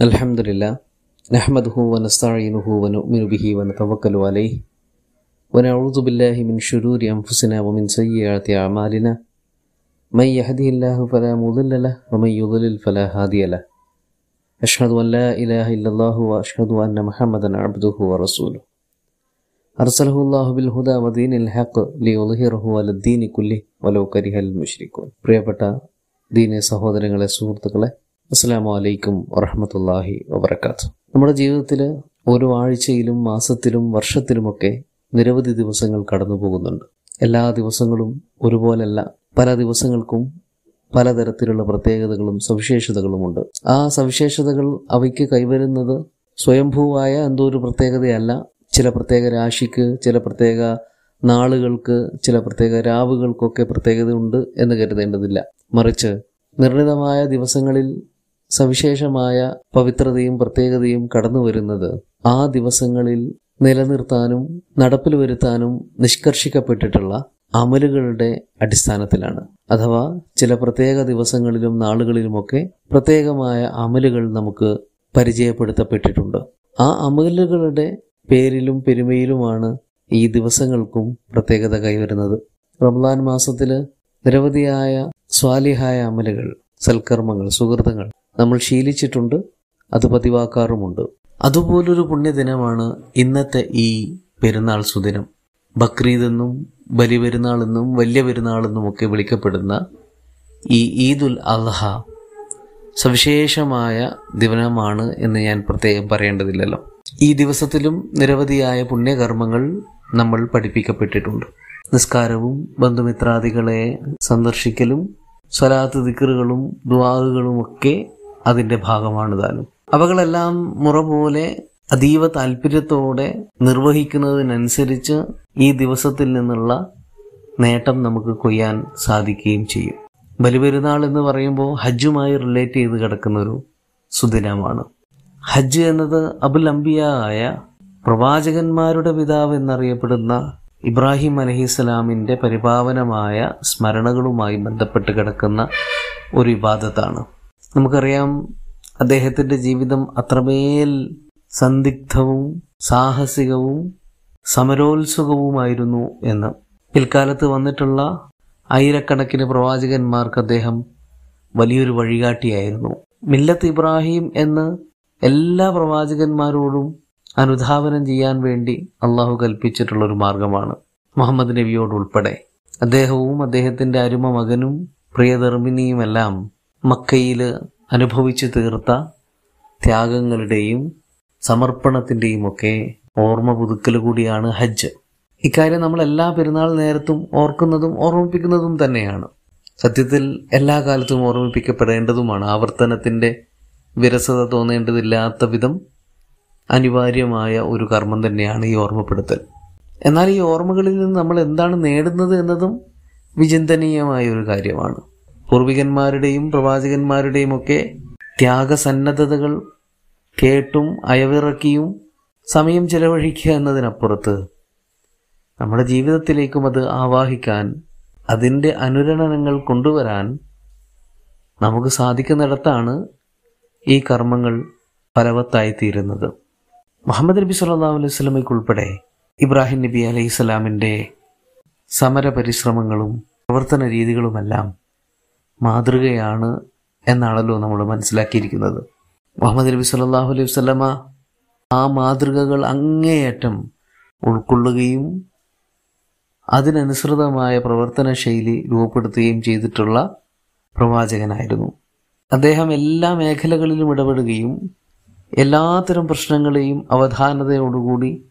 الحمد لله نحمده ونستعينه ونؤمن به ونتوكل عليه ونعوذ بالله من شرور أنفسنا ومن سيئات أعمالنا من يهده الله فلا مضل له ومن يضلل فلا هادي له أشهد أن لا إله إلا الله وأشهد أن محمدا عبده ورسوله أرسله الله بالهدى ودين الحق ليظهره على الدين كله ولو كره المشركون പ്രിയപ്പെട്ട ദീന സഹോദരങ്ങളെ സുഹൃത്തുക്കളെ അസ്സാം വലൈക്കും വറഹമത്തല്ലാഹി വബർക്കാത്തു നമ്മുടെ ജീവിതത്തിൽ ഓരോ ആഴ്ചയിലും മാസത്തിലും വർഷത്തിലുമൊക്കെ നിരവധി ദിവസങ്ങൾ കടന്നു പോകുന്നുണ്ട്. എല്ലാ ദിവസങ്ങളും ഒരുപോലല്ല. പല ദിവസങ്ങൾക്കും പലതരത്തിലുള്ള പ്രത്യേകതകളും സവിശേഷതകളുമുണ്ട്. ആ സവിശേഷതകൾ അവയ്ക്ക് കൈവരുന്നത് സ്വയംഭൂവായ എന്തോ ഒരു പ്രത്യേകതയല്ല. ചില പ്രത്യേക രാശിക്ക് ചില പ്രത്യേക നാളുകൾക്ക് ചില പ്രത്യേക രാവുകൾക്കൊക്കെ പ്രത്യേകതയുണ്ട് എന്ന് കരുതേണ്ടതില്ല. മറിച്ച് നിർണിതമായ ദിവസങ്ങളിൽ സവിശേഷമായ പവിത്രതയും പ്രത്യേകതയും കടന്നു വരുന്നത് ആ ദിവസങ്ങളിൽ നിലനിർത്താനും നടപ്പിൽ വരുത്താനും നിഷ്കർഷിക്കപ്പെട്ടിട്ടുള്ള അമലുകളുടെ അടിസ്ഥാനത്തിലാണ്. അഥവാ ചില പ്രത്യേക ദിവസങ്ങളിലും നാളുകളിലുമൊക്കെ പ്രത്യേകമായ അമലുകൾ നമുക്ക് പരിചയപ്പെടുത്തപ്പെട്ടിട്ടുണ്ട്. ആ അമലുകളുടെ പേരിലും പെരുമയിലുമാണ് ഈ ദിവസങ്ങൾക്കും പ്രത്യേകത കൈവരുന്നത്. റംലാൻ മാസത്തിൽ നിരവധിയായ സ്വാലിഹായ അമലുകൾ സൽക്കർമ്മങ്ങൾ സുഹൃതങ്ങൾ നമ്മൾ ശീലിച്ചിട്ടുണ്ട് അത് പതിവാക്കാറുമുണ്ട്. അതുപോലൊരു പുണ്യദിനമാണ് ഇന്നത്തെ ഈ പെരുന്നാൾ സുദിനം. ബക്രീദ് എന്നും ബലിപെരുന്നാൾ എന്നും വലിയ പെരുന്നാൾ എന്നും ഒക്കെ വിളിക്കപ്പെടുന്ന ഈ ഈദുൽ അൽഹ സവിശേഷമായ ദിനമാണ് എന്ന് ഞാൻ പ്രത്യേകം പറയേണ്ടതില്ലല്ലോ. ഈ ദിവസത്തിലും നിരവധിയായ പുണ്യകർമ്മങ്ങൾ നമ്മൾ പഠിപ്പിക്കപ്പെട്ടിട്ടുണ്ട്. നിസ്കാരവും ബന്ധുമിത്രാദികളെ സന്ദർശിക്കലും സ്വലാത്ത് ദിക്കറുകളും ദ്വാറുകളും ഒക്കെ അതിന്റെ ഭാഗമാണ് താനും. അവകളെല്ലാം മുറ പോലെ അതീവ താല്പര്യത്തോടെ നിർവഹിക്കുന്നതിനനുസരിച്ച് ഈ ദിവസത്തിൽ നിന്നുള്ള നേട്ടം നമുക്ക് കൊയ്യാൻ സാധിക്കുകയും ചെയ്യും. ബലിപെരുന്നാൾ എന്ന് പറയുമ്പോൾ ഹജ്ജുമായി റിലേറ്റ് ചെയ്ത് കിടക്കുന്ന ഒരു സുദിനമാണ്. ഹജ്ജ് എന്നത് അബുൽ അംബിയ ആയ പ്രവാചകന്മാരുടെ പിതാവ് എന്നറിയപ്പെടുന്ന ഇബ്രാഹിം അലഹിസ്സലാമിന്റെ പരിപാവനമായ സ്മരണകളുമായി ബന്ധപ്പെട്ട് കിടക്കുന്ന ഒരു വിവാദത്താണ്. നമുക്കറിയാം അദ്ദേഹത്തിന്റെ ജീവിതം അത്രമേൽ സന്ദിഗ്ധവും സാഹസികവും സമരോത്സുകവുമായിരുന്നു എന്ന്. പിൽക്കാലത്ത് വന്നിട്ടുള്ള ആയിരക്കണക്കിന് പ്രവാചകന്മാർക്ക് അദ്ദേഹം വലിയൊരു വഴികാട്ടിയായിരുന്നു. മില്ലത്ത് ഇബ്രാഹിം എന്ന് എല്ലാ പ്രവാചകന്മാരോടും അനുധാവനം ചെയ്യാൻ വേണ്ടി അള്ളാഹു കൽപ്പിച്ചിട്ടുള്ള ഒരു മാർഗമാണ് മുഹമ്മദ് നബിയോട് ഉൾപ്പെടെ അദ്ദേഹവും അദ്ദേഹത്തിന്റെ അരുമ മകനും പ്രിയധർമ്മിനിയുമെല്ലാം മക്കയിൽ അനുഭവിച്ചു തീർത്ത ത്യാഗങ്ങളുടെയും സമർപ്പണത്തിന്റെയും ഒക്കെ ഓർമ്മ പുതുക്കൽ കൂടിയാണ് ഹജ്ജ്. ഇക്കാര്യം നമ്മൾ എല്ലാ പെരുന്നാൾ നേരത്തും ഓർക്കുന്നതും ഓർമ്മിപ്പിക്കുന്നതും തന്നെയാണ്. സത്യത്തിൽ എല്ലാ കാലത്തും ഓർമ്മിപ്പിക്കപ്പെടേണ്ടതുമാണ് ആവർത്തനത്തിന്റെ വിരസത തോന്നേണ്ടതില്ലാത്ത വിധം അനിവാര്യമായ ഒരു കർമ്മം തന്നെയാണ് ഈ ഓർമ്മപ്പെടുത്തൽ. എന്നാൽ ഈ ഓർമ്മകളിൽ നിന്ന് നമ്മൾ എന്താണ് നേടുന്നത് എന്നതും വിചിന്തനീയമായ ഒരു കാര്യമാണ്. പൂർവികന്മാരുടെയും പ്രവാചകന്മാരുടെയും ഒക്കെ ത്യാഗസന്നദ്ധതകൾ കേട്ടും അയവിറക്കിയും സമയം ചെലവഴിക്കുക എന്നതിനപ്പുറത്ത് നമ്മുടെ ജീവിതത്തിലേക്കും അത് ആവാഹിക്കാൻ അതിന്റെ അനുരണനങ്ങൾ കൊണ്ടുവരാൻ നമുക്ക് സാധിക്കുന്നിടത്താണ് ഈ കർമ്മങ്ങൾ ഫലവത്തായി തീരുന്നത് മുഹമ്മദ് നബി സല്ലാ അലൈഹി സ്വലമയ്ക്കുൾപ്പെടെ ഇബ്രാഹിം നബി അലൈഹി സ്വലാമിന്റെ സമര പരിശ്രമങ്ങളും പ്രവർത്തന രീതികളുമെല്ലാം മാതൃകയാണ് എന്നാണല്ലോ നമ്മൾ മനസ്സിലാക്കിയിരിക്കുന്നത്. മുഹമ്മദ് നബി സല്ലാഹു അലൈഹി വസ്ലമ ആ മാതൃകകൾ അങ്ങേയറ്റം ഉൾക്കൊള്ളുകയും അതിനനുസൃതമായ പ്രവർത്തന ശൈലി രൂപപ്പെടുത്തുകയും ചെയ്തിട്ടുള്ള പ്രവാചകനായിരുന്നു. അദ്ദേഹം എല്ലാ മേഖലകളിലും ഇടപെടുകയും എല്ലാത്തരം പ്രശ്നങ്ങളെയും അവധാനതയോടുകൂടി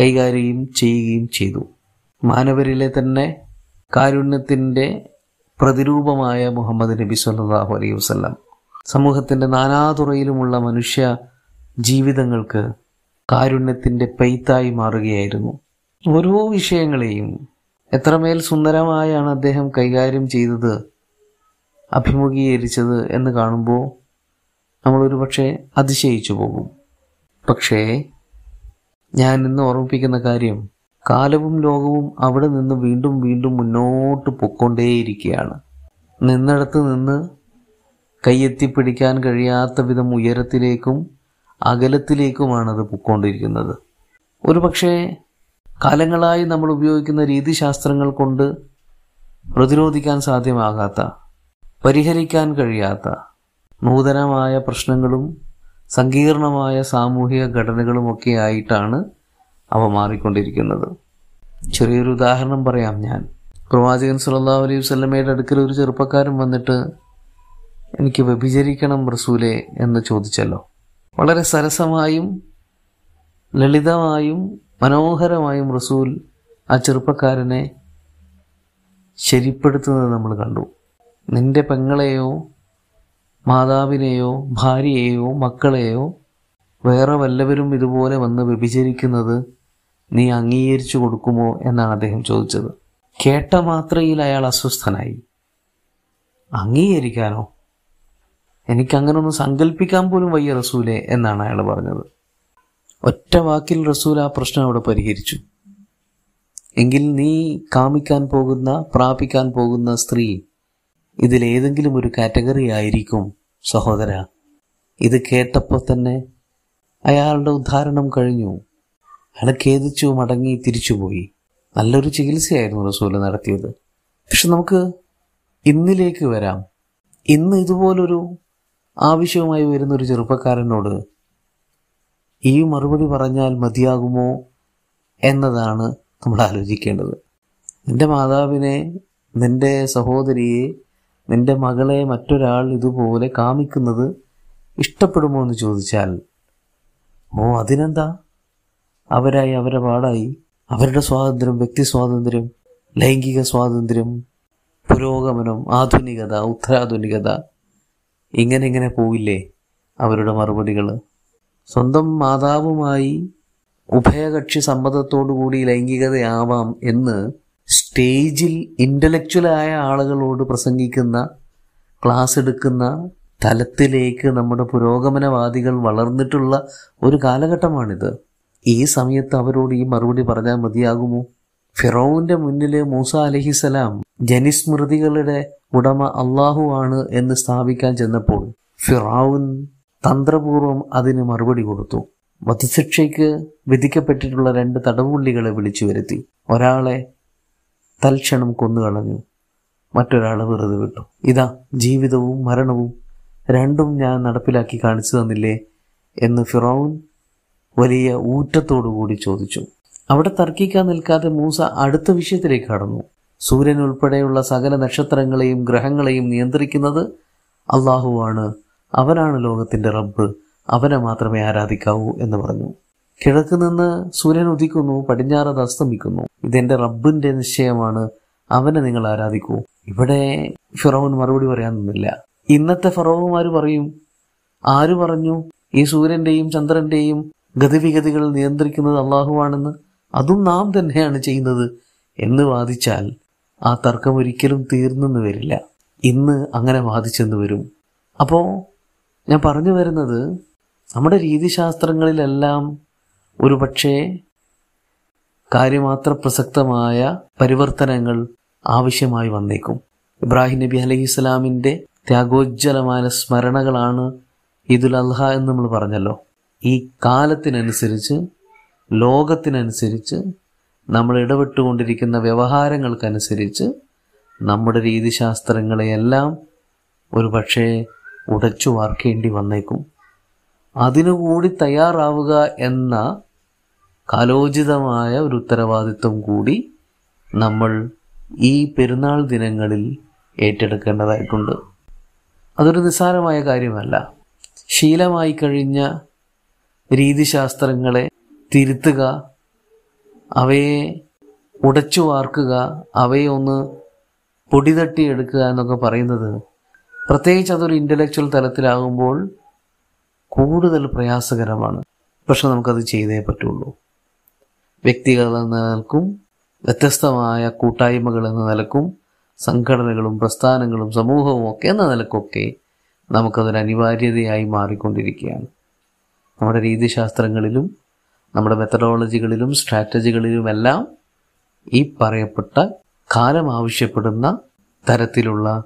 കൈകാര്യം ചെയ്യുകയും ചെയ്തു. മാനവരിലെ തന്നെ കാരുണ്യത്തിന്റെ പ്രതിരൂപമായ മുഹമ്മദ് നബി സല്ലാഹു അലൈഹി വസ്ല്ലാം. സമൂഹത്തിന്റെ നാനാതുറയിലുമുള്ള മനുഷ്യ ജീവിതങ്ങൾക്ക് കാരുണ്യത്തിന്റെ പെയ്ത്തായി മാറുകയായിരുന്നു. ഓരോ വിഷയങ്ങളെയും എത്രമേൽ സുന്ദരമായാണ് അദ്ദേഹം കൈകാര്യം ചെയ്തത് അഭിമുഖീകരിച്ചത് എന്ന് കാണുമ്പോൾ നമ്മളൊരു പക്ഷേ അതിശയിച്ചു പോകും. പക്ഷേ ഞാൻ ഇന്ന് ഓർമ്മിപ്പിക്കുന്ന കാര്യം കാലവും ലോകവും അവിടെ നിന്ന് വീണ്ടും വീണ്ടും മുന്നോട്ട് പൊക്കൊണ്ടേയിരിക്കുകയാണ് നിന്നിടത്ത് നിന്ന് കൈയെത്തിപ്പിടിക്കാൻ കഴിയാത്ത വിധം ഉയരത്തിലേക്കും അകലത്തിലേക്കുമാണത് ഒരു പക്ഷേ കാലങ്ങളായി നമ്മൾ ഉപയോഗിക്കുന്ന രീതിശാസ്ത്രങ്ങൾ കൊണ്ട് പ്രതിരോധിക്കാൻ സാധ്യമാകാത്ത പരിഹരിക്കാൻ കഴിയാത്ത നൂതനമായ പ്രശ്നങ്ങളും സങ്കീർണമായ സാമൂഹിക ഘടനകളുമൊക്കെ ആയിട്ടാണ് അവ മാറിക്കൊണ്ടിരിക്കുന്നത്. ചെറിയൊരു ഉദാഹരണം പറയാം ഞാൻ. പ്രവാചകൻ സുല്ലാ അലൈഹി വസല്ലമയുടെ അടുക്കൽ ഒരു ചെറുപ്പക്കാരൻ വന്നിട്ട് എനിക്ക് വ്യഭിചരിക്കണം റസൂലെ എന്ന് ചോദിച്ചല്ലോ. വളരെ സരസമായും ലളിതമായും മനോഹരമായും റസൂൽ ആ ചെറുപ്പക്കാരനെ ശരിപ്പെടുത്തുന്നത് നമ്മൾ കണ്ടു. നിന്റെ പെങ്ങളെയോ മാതാവിനെയോ ഭാര്യയെയോ മക്കളെയോ വേറെ വല്ലവരും ഇതുപോലെ വന്ന് വ്യഭിചരിക്കുന്നത് നീ അംഗീകരിച്ചു കൊടുക്കുമോ എന്നാണ് അദ്ദേഹം ചോദിച്ചത്. കേട്ട മാത്രയിൽ അയാൾ അസ്വസ്ഥനായി. അംഗീകരിക്കാനോ? എനിക്കങ്ങനൊന്നും സങ്കല്പിക്കാൻ പോലും വയ്യ റസൂലെ എന്നാണ് അയാൾ പറഞ്ഞത്. ഒറ്റ വാക്കിൽ റസൂൽ ആ പ്രശ്നം അവിടെ പരിഹരിച്ചു. എങ്കിൽ നീ കാമിക്കാൻ പോകുന്ന പ്രാപിക്കാൻ പോകുന്ന സ്ത്രീ ഇതിലേതെങ്കിലും ഒരു കാറ്റഗറി ആയിരിക്കും സഹോദര. ഇത് കേട്ടപ്പോൾ തന്നെ അയാളുടെ ഉദ്ധാരണം കഴിഞ്ഞു. അയാൾ ഖേദിച്ചു മടങ്ങി തിരിച്ചുപോയി. നല്ലൊരു ചികിത്സയായിരുന്നു റസൂൽ നടത്തിയത്. പക്ഷെ നമുക്ക് ഇന്നിലേക്ക് വരാം. ഇന്ന് ഇതുപോലൊരു ആവശ്യവുമായി വരുന്ന ഒരു ചെറുപ്പക്കാരനോട് ഈ മറുപടി പറഞ്ഞാൽ മതിയാകുമോ എന്നതാണ് നമ്മൾ ആലോചിക്കേണ്ടത്. നിന്റെ മാതാവിനെ നിന്റെ സഹോദരിയെ നിന്റെ മകളെ മറ്റൊരാൾ ഇതുപോലെ കാമിക്കുന്നത് ഇഷ്ടപ്പെടുമോ എന്ന് ചോദിച്ചാൽ ഓ അതിനെന്താ? അവരായി അവരെ പാടായി. അവരുടെ സ്വാതന്ത്ര്യം വ്യക്തി സ്വാതന്ത്ര്യം ലൈംഗിക സ്വാതന്ത്ര്യം പുരോഗമനം ആധുനികത ഉത്തരാധുനികത ഇങ്ങനെ ഇങ്ങനെ പോവില്ലേ അവരുടെ മറുപടികൾ സ്വന്തം മാതാവുമായി ഉഭയകക്ഷി സമ്മതത്തോടുകൂടി ലൈംഗികതയാവാം എന്ന് സ്റ്റേജിൽ ഇന്റലക്ച്വലായ ആളുകളോട് പ്രസംഗിക്കുന്ന ക്ലാസ് എടുക്കുന്ന തലത്തിലേക്ക് നമ്മുടെ പുരോഗമനവാദികൾ വളർന്നിട്ടുള്ള ഒരു കാലഘട്ടമാണിത്. ഈ സമയത്ത് അവരോട് ഈ മറുപടി പറഞ്ഞാൽ മതിയാകുമോ? ഫിറോവിന്റെ മുന്നിൽ മൂസ അലഹിസലാം ജനിസ്മൃതികളുടെ ഉടമ അള്ളാഹു ആണ് എന്ന് സ്ഥാപിക്കാൻ ചെന്നപ്പോൾ ഫിറാവുൻ തന്ത്രപൂർവം അതിന് മറുപടി കൊടുത്തു. വധശിക്ഷയ്ക്ക് വിധിക്കപ്പെട്ടിട്ടുള്ള രണ്ട് തടവുള്ളികളെ വിളിച്ചു വരുത്തി. ഒരാളെ തൽക്ഷണം കൊന്നുകളഞ്ഞു മറ്റൊരാളെ വെറുതെ വിട്ടു. ഇതാ ജീവിതവും മരണവും രണ്ടും ഞാൻ നടപ്പിലാക്കി കാണിച്ചു തന്നില്ലേ എന്ന് ഫിറോൻ വലിയ ഊറ്റത്തോടുകൂടി ചോദിച്ചു. അവിടെ തർക്കിക്കാൻ നിൽക്കാതെ മൂസ അടുത്ത വിഷയത്തിലേക്ക് കടന്നു. സൂര്യൻ ഉൾപ്പെടെയുള്ള സകല നക്ഷത്രങ്ങളെയും ഗ്രഹങ്ങളെയും നിയന്ത്രിക്കുന്നത് അള്ളാഹുവാണ്. അവനാണ് ലോകത്തിന്റെ റബ്ബ്. അവനെ മാത്രമേ ആരാധിക്കാവൂ എന്ന് പറഞ്ഞു. കിഴക്ക് നിന്ന് സൂര്യൻ ഉദിക്കുന്നു പടിഞ്ഞാറ് അസ്തമിക്കുന്നു. ഇതെന്റെ റബ്ബിന്റെ നിശ്ചയമാണ്. അവനെ നിങ്ങൾ ആരാധിക്കൂ. ഇവിടെ ഫിറോവൻ മറുപടി പറയാൻ നിന്നില്ല. ഇന്നത്തെ ഫറോവുമാർ പറയും ആര് പറഞ്ഞു? ഈ സൂര്യന്റെയും ചന്ദ്രന്റെയും ഗതിവിഗതികൾ നിയന്ത്രിക്കുന്നത് അള്ളാഹുവാണെന്ന് അതും നാം തന്നെയാണ് ചെയ്യുന്നത് എന്ന് വാദിച്ചാൽ ആ തർക്കം ഒരിക്കലും തീർന്നെന്ന് വരില്ല. ഇന്ന് അങ്ങനെ വാദിച്ചെന്ന് വരും. അപ്പോൾ ഞാൻ പറഞ്ഞു വരുന്നത് നമ്മുടെ രീതിശാസ്ത്രങ്ങളിലെല്ലാം ഒരു പക്ഷേ കാര്യമാത്ര പ്രസക്തമായ പരിവർത്തനങ്ങൾ ആവശ്യമായി വന്നേക്കും. ഇബ്രാഹിം നബി അലഹി ഇസ്ലാമിന്റെ ത്യാഗോജ്ജലമായ സ്മരണകളാണ് ഈദുൽ അൽഹ എന്ന് നമ്മൾ പറഞ്ഞല്ലോ. ഈ കാലത്തിനനുസരിച്ച് ലോകത്തിനനുസരിച്ച് നമ്മൾ ഇടപെട്ടുകൊണ്ടിരിക്കുന്ന വ്യവഹാരങ്ങൾക്കനുസരിച്ച് നമ്മുടെ രീതിശാസ്ത്രങ്ങളെയെല്ലാം ഒരു പക്ഷേ ഉടച്ചു വാർക്കേണ്ടി വന്നേക്കും. അതിനുകൂടി തയ്യാറാവുക എന്ന കാലോചിതമായ ഒരു ഉത്തരവാദിത്വം കൂടി നമ്മൾ ഈ പെരുന്നാൾ ദിനങ്ങളിൽ ഏറ്റെടുക്കേണ്ടതായിട്ടുണ്ട്. അതൊരു നിസ്സാരമായ കാര്യമല്ല. ശീലമായി കഴിഞ്ഞ രീതിശാസ്ത്രങ്ങളെ തിരുത്തുക അവയെ ഉടച്ചു വാർക്കുക അവയെ ഒന്ന് പൊടിതട്ടിയെടുക്കുക എന്നൊക്കെ പറയുന്നത് പ്രത്യേകിച്ച് അതൊരു ഇന്റലക്ച്വൽ തലത്തിലാകുമ്പോൾ കൂടുതൽ പ്രയാസകരമാണ്. പക്ഷെ നമുക്കത് ചെയ്തേ പറ്റുള്ളൂ. വ്യക്തികൾ എന്ന നിലക്കും വ്യത്യസ്തമായ കൂട്ടായ്മകൾ എന്ന നിലക്കും സംഘടനകളും പ്രസ്ഥാനങ്ങളും സമൂഹവും ഒക്കെ എന്ന നിലക്കൊക്കെ നമുക്കതൊരു അനിവാര്യതയായി മാറിക്കൊണ്ടിരിക്കുകയാണ്. നമ്മുടെ രീതിശാസ്ത്രങ്ങളിലും നമ്മുടെ മെത്തഡോളജികളിലും സ്ട്രാറ്റജികളിലുമെല്ലാം ഈ പറയപ്പെട്ട കാലം ആവശ്യപ്പെടുന്ന തരത്തിലുള്ള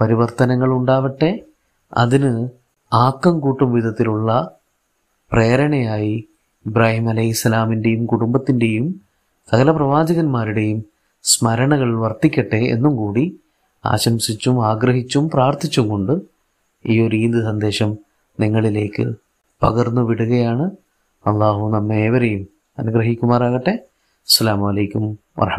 പരിവർത്തനങ്ങൾ ഉണ്ടാവട്ടെ. അതിന് ആക്കം കൂട്ടും വിധത്തിലുള്ള പ്രേരണയായി ഇബ്രാഹിം അലൈഹി ഇസ്ലാമിന്റെയും കുടുംബത്തിന്റെയും സകല പ്രവാചകന്മാരുടെയും സ്മരണകൾ വർത്തിക്കട്ടെ എന്നും കൂടി ആശംസിച്ചും ആഗ്രഹിച്ചും പ്രാർത്ഥിച്ചും കൊണ്ട് ഈ ഒരു ഈദ് സന്ദേശം നിങ്ങളിലേക്ക് പകർന്നു വിടുകയാണ്. അള്ളാഹു നമ്മെ ഏവരെയും അനുഗ്രഹിക്കുമാറാകട്ടെ. അസ്സാം വലൈക്കും വർഹമ